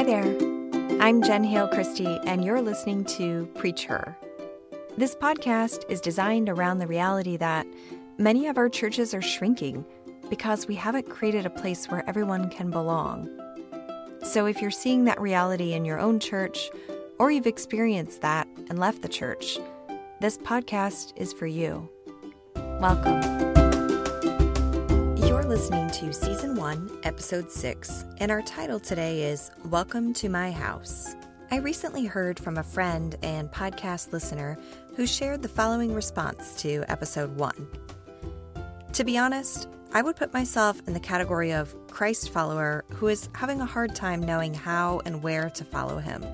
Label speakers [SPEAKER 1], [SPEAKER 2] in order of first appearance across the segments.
[SPEAKER 1] Hi there. I'm Jen Hale Christy, and you're listening to Preach Her. This podcast is designed around the reality that many of our churches are shrinking because we haven't created a place where everyone can belong. So if you're seeing that reality in your own church, or you've experienced that and left the church, this podcast is for you. Welcome. Listening to Season 1, Episode 6, and our title today is Welcome to My House. I recently heard from a friend and podcast listener who shared the following response to Episode 1. To be honest, I would put myself in the category of Christ follower who is having a hard time knowing how and where to follow him.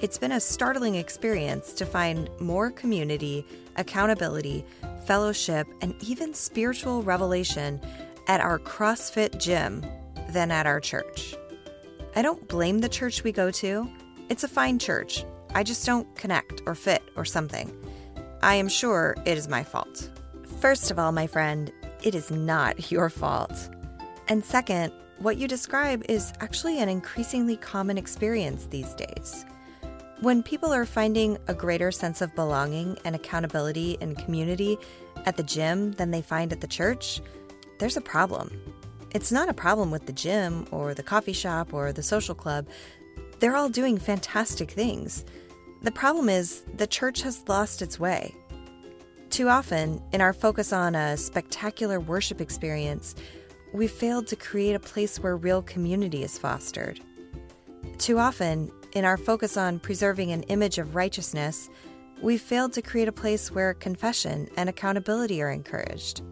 [SPEAKER 1] It's been a startling experience to find more community, accountability, fellowship, and even spiritual revelation at our CrossFit gym than at our church. I don't blame the church we go to. It's a fine church. I just don't connect or fit or something. I am sure it is my fault. First of all, my friend, it is not your fault. And second, what you describe is actually an increasingly common experience these days. When people are finding a greater sense of belonging and accountability and community at the gym than they find at the church, there's a problem. It's not a problem with the gym or the coffee shop or the social club. They're all doing fantastic things. The problem is the church has lost its way. Too often, in our focus on a spectacular worship experience, we've failed to create a place where real community is fostered. Too often, in our focus on preserving an image of righteousness, we've failed to create a place where confession and accountability are encouraged.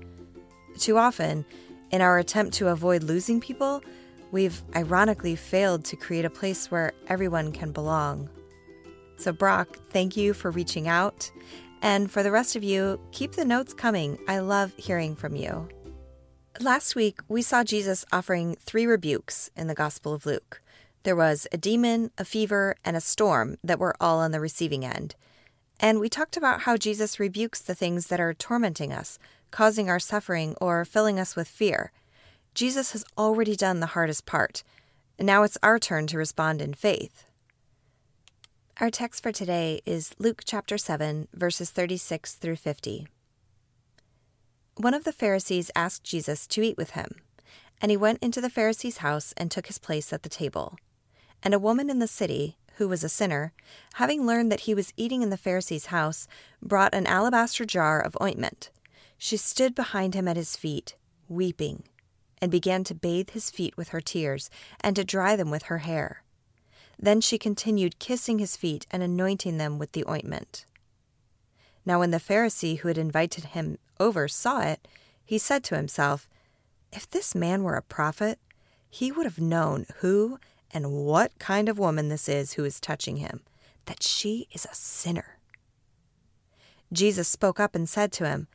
[SPEAKER 1] Too often, in our attempt to avoid losing people, we've ironically failed to create a place where everyone can belong. So, Brock, thank you for reaching out. And for the rest of you, keep the notes coming. I love hearing from you. Last week, we saw Jesus offering three rebukes in the Gospel of Luke. There was a demon, a fever, and a storm that were all on the receiving end. And we talked about how Jesus rebukes the things that are tormenting us, causing our suffering, or filling us with fear. Jesus has already done the hardest part. Now it's our turn to respond in faith. Our text for today is Luke chapter 7, verses 36 through 50. One of the Pharisees asked Jesus to eat with him, and he went into the Pharisee's house and took his place at the table. And a woman in the city, who was a sinner, having learned that he was eating in the Pharisee's house, brought an alabaster jar of ointment. She stood behind him at his feet, weeping, and began to bathe his feet with her tears and to dry them with her hair. Then she continued kissing his feet and anointing them with the ointment. Now, when the Pharisee who had invited him over saw it, he said to himself, If this man were a prophet, he would have known who and what kind of woman this is who is touching him, that she is a sinner. Jesus spoke up and said to him,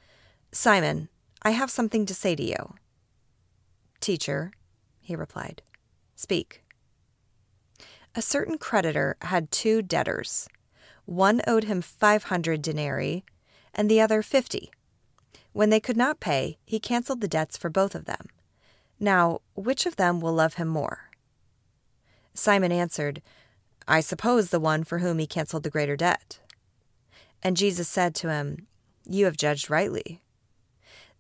[SPEAKER 1] Simon, I have something to say to you. Teacher, he replied, speak. A certain creditor had two debtors. One owed him 500 denarii, and the other 50. When they could not pay, he canceled the debts for both of them. Now, which of them will love him more? Simon answered, I suppose the one for whom he canceled the greater debt. And Jesus said to him, You have judged rightly.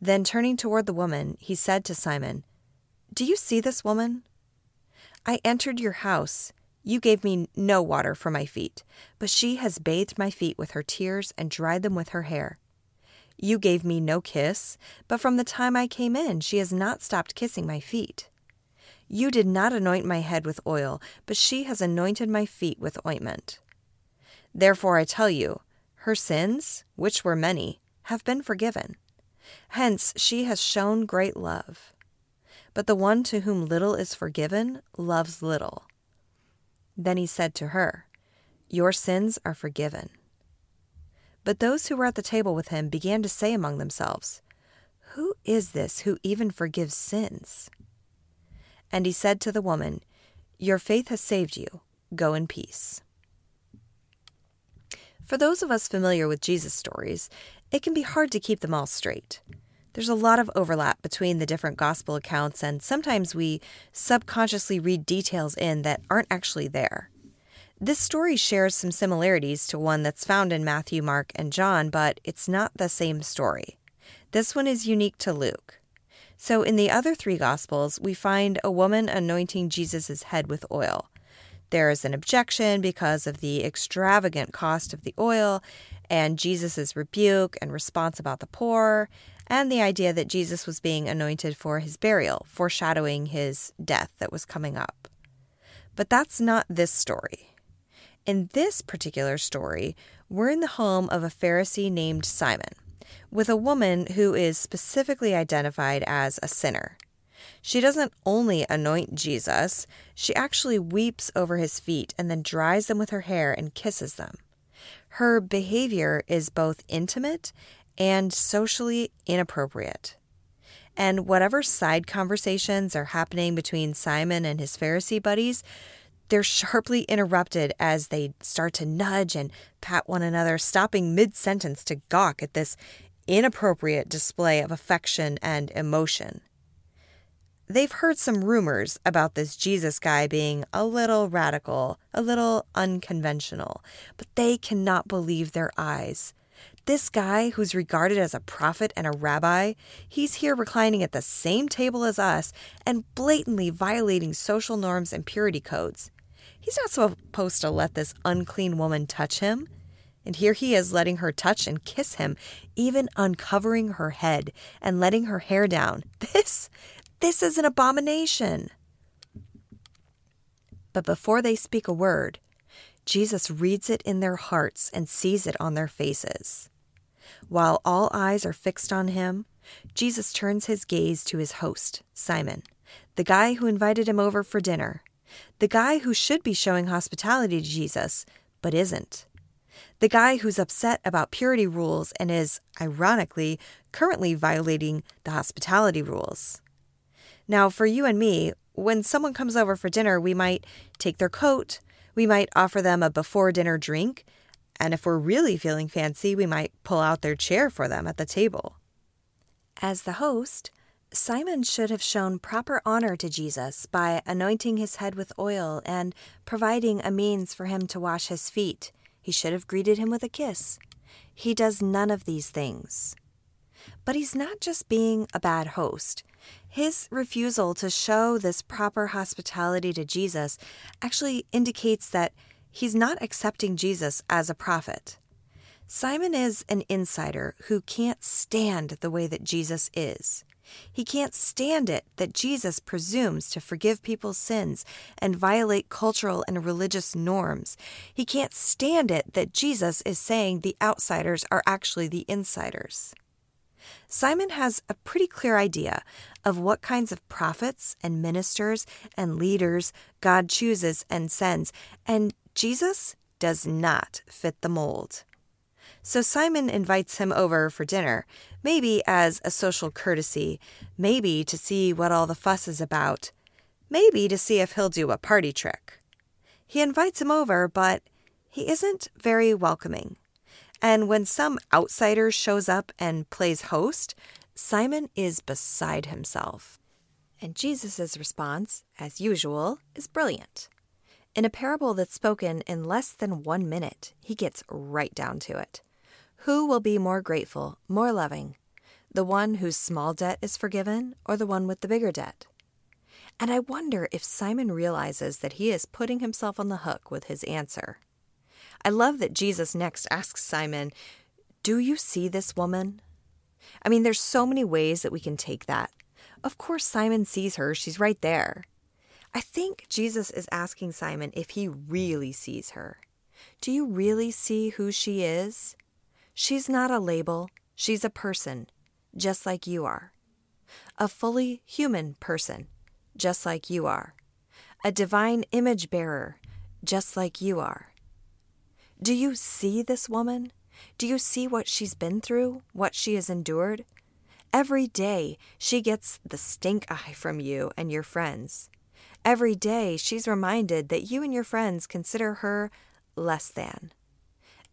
[SPEAKER 1] Then turning toward the woman, he said to Simon, Do you see this woman? I entered your house. You gave me no water for my feet, but she has bathed my feet with her tears and dried them with her hair. You gave me no kiss, but from the time I came in, she has not stopped kissing my feet. You did not anoint my head with oil, but she has anointed my feet with ointment. Therefore I tell you, her sins, which were many, have been forgiven. Hence she has shown great love. But the one to whom little is forgiven loves little. Then he said to her, Your sins are forgiven. But those who were at the table with him began to say among themselves, Who is this who even forgives sins? And he said to the woman, Your faith has saved you. Go in peace. For those of us familiar with Jesus stories, it can be hard to keep them all straight. There's a lot of overlap between the different gospel accounts, and sometimes we subconsciously read details in that aren't actually there. This story shares some similarities to one that's found in Matthew, Mark, and John, but it's not the same story. This one is unique to Luke. So, in the other three Gospels, we find a woman anointing Jesus' head with oil. There is an objection because of the extravagant cost of the oil, and Jesus' rebuke and response about the poor, and the idea that Jesus was being anointed for his burial, foreshadowing his death that was coming up. But that's not this story. In this particular story, we're in the home of a Pharisee named Simon, with a woman who is specifically identified as a sinner. She doesn't only anoint Jesus, she actually weeps over his feet and then dries them with her hair and kisses them. Her behavior is both intimate and socially inappropriate. And whatever side conversations are happening between Simon and his Pharisee buddies, they're sharply interrupted as they start to nudge and pat one another, stopping mid sentence to gawk at this inappropriate display of affection and emotion. They've heard some rumors about this Jesus guy being a little radical, a little unconventional, but they cannot believe their eyes. This guy, who's regarded as a prophet and a rabbi, he's here reclining at the same table as us and blatantly violating social norms and purity codes. He's not supposed to let this unclean woman touch him. And here he is letting her touch and kiss him, even uncovering her head and letting her hair down. This, this is an abomination. But before they speak a word, Jesus reads it in their hearts and sees it on their faces. While all eyes are fixed on him, Jesus turns his gaze to his host, Simon, the guy who invited him over for dinner the guy who should be showing hospitality to Jesus, but isn't. The guy who's upset about purity rules and is, ironically, currently violating the hospitality rules. Now, for you and me, when someone comes over for dinner, we might take their coat, we might offer them a before dinner drink, and if we're really feeling fancy, we might pull out their chair for them at the table. As the host, Simon should have shown proper honor to Jesus by anointing his head with oil and providing a means for him to wash his feet. He should have greeted him with a kiss. He does none of these things. But he's not just being a bad host. His refusal to show this proper hospitality to Jesus actually indicates that he's not accepting Jesus as a prophet. Simon is an insider who can't stand the way that Jesus is. He can't stand it that Jesus presumes to forgive people's sins and violate cultural and religious norms. He can't stand it that Jesus is saying the outsiders are actually the insiders. Simon has a pretty clear idea of what kinds of prophets and ministers and leaders God chooses and sends, and Jesus does not fit the mold. So Simon invites him over for dinner, maybe as a social courtesy, maybe to see what all the fuss is about, maybe to see if he'll do a party trick. He invites him over, but he isn't very welcoming. And when some outsider shows up and plays host, Simon is beside himself. And Jesus' response, as usual, is brilliant. In a parable that's spoken in less than one minute, he gets right down to it. Who will be more grateful, more loving? The one whose small debt is forgiven or the one with the bigger debt? And I wonder if Simon realizes that he is putting himself on the hook with his answer. I love that Jesus next asks Simon, Do you see this woman? I mean, there's so many ways that we can take that. Of course, Simon sees her, she's right there. I think Jesus is asking Simon if he really sees her. Do you really see who she is? She's not a label, she's a person, just like you are. A fully human person, just like you are. A divine image bearer, just like you are. Do you see this woman? Do you see what she's been through, what she has endured? Every day she gets the stink eye from you and your friends. Every day she's reminded that you and your friends consider her less than.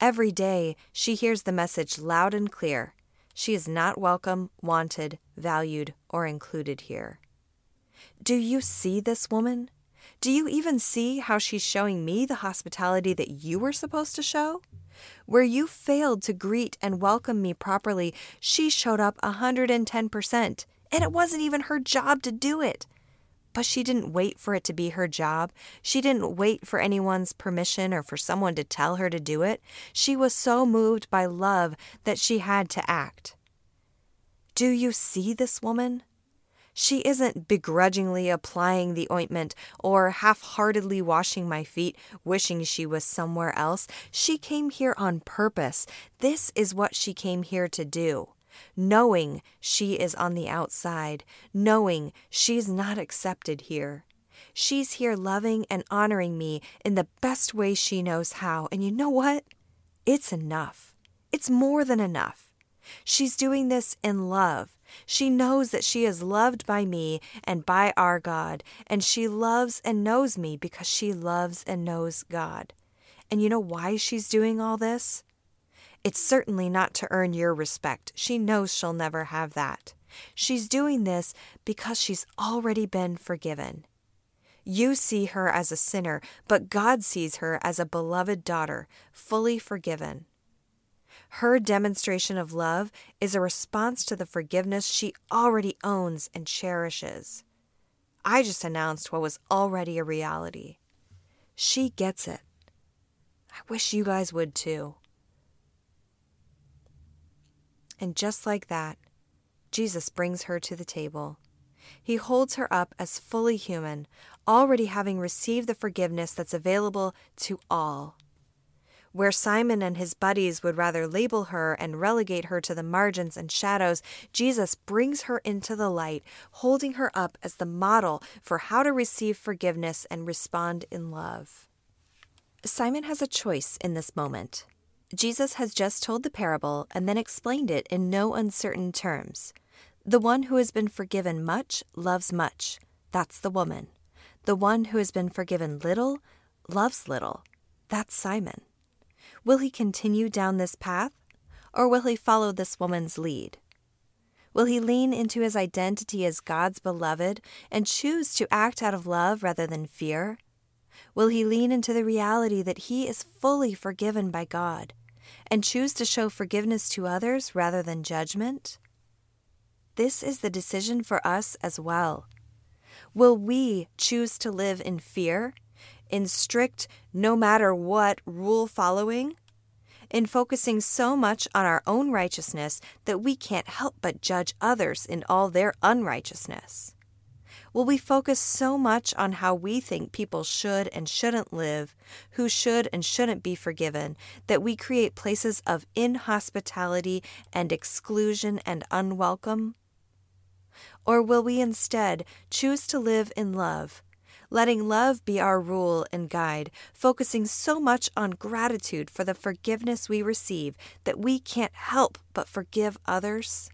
[SPEAKER 1] Every day, she hears the message loud and clear She is not welcome, wanted, valued, or included here. Do you see this woman? Do you even see how she's showing me the hospitality that you were supposed to show? Where you failed to greet and welcome me properly, she showed up 110%, and it wasn't even her job to do it. But she didn't wait for it to be her job. She didn't wait for anyone's permission or for someone to tell her to do it. She was so moved by love that she had to act. Do you see this woman? She isn't begrudgingly applying the ointment or half heartedly washing my feet, wishing she was somewhere else. She came here on purpose. This is what she came here to do knowing she is on the outside, knowing she's not accepted here. She's here loving and honoring me in the best way she knows how. And you know what? It's enough. It's more than enough. She's doing this in love. She knows that she is loved by me and by our God, and she loves and knows me because she loves and knows God. And you know why she's doing all this? It's certainly not to earn your respect. She knows she'll never have that. She's doing this because she's already been forgiven. You see her as a sinner, but God sees her as a beloved daughter, fully forgiven. Her demonstration of love is a response to the forgiveness she already owns and cherishes. I just announced what was already a reality. She gets it. I wish you guys would too. And just like that, Jesus brings her to the table. He holds her up as fully human, already having received the forgiveness that's available to all. Where Simon and his buddies would rather label her and relegate her to the margins and shadows, Jesus brings her into the light, holding her up as the model for how to receive forgiveness and respond in love. Simon has a choice in this moment. Jesus has just told the parable and then explained it in no uncertain terms. The one who has been forgiven much loves much. That's the woman. The one who has been forgiven little loves little. That's Simon. Will he continue down this path, or will he follow this woman's lead? Will he lean into his identity as God's beloved and choose to act out of love rather than fear? Will he lean into the reality that he is fully forgiven by God and choose to show forgiveness to others rather than judgment? This is the decision for us as well. Will we choose to live in fear, in strict, no matter what rule following? In focusing so much on our own righteousness that we can't help but judge others in all their unrighteousness? Will we focus so much on how we think people should and shouldn't live, who should and shouldn't be forgiven, that we create places of inhospitality and exclusion and unwelcome? Or will we instead choose to live in love, letting love be our rule and guide, focusing so much on gratitude for the forgiveness we receive that we can't help but forgive others?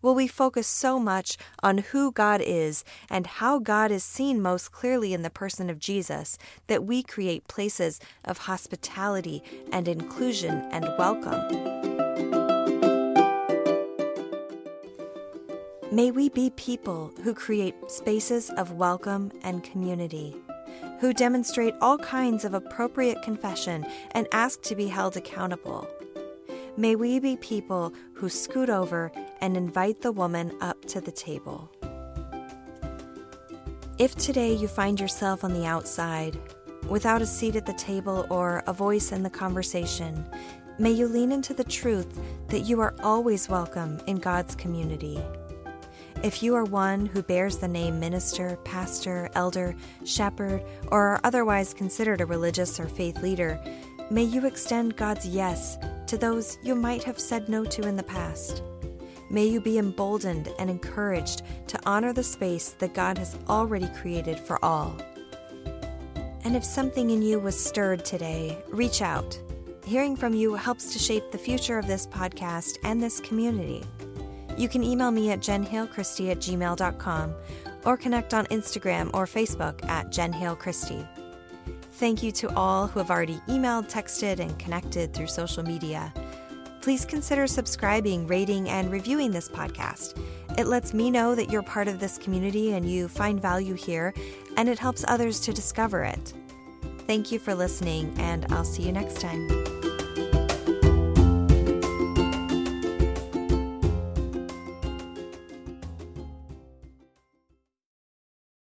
[SPEAKER 1] will we focus so much on who God is and how God is seen most clearly in the person of Jesus that we create places of hospitality and inclusion and welcome. May we be people who create spaces of welcome and community, who demonstrate all kinds of appropriate confession and ask to be held accountable May we be people who scoot over and invite the woman up to the table. If today you find yourself on the outside, without a seat at the table or a voice in the conversation, may you lean into the truth that you are always welcome in God's community. If you are one who bears the name minister, pastor, elder, shepherd, or are otherwise considered a religious or faith leader, may you extend God's yes to those you might have said no to in the past. May you be emboldened and encouraged to honor the space that God has already created for all. And if something in you was stirred today, reach out. Hearing from you helps to shape the future of this podcast and this community. You can email me at jenhalechristy at gmail.com or connect on Instagram or Facebook at jenhalechristy. Thank you to all who have already emailed, texted, and connected through social media. please consider subscribing, rating, and reviewing this podcast. It lets me know that you're part of this community and you find value here, and it helps others to discover it. Thank you for listening, and I'll see you next time.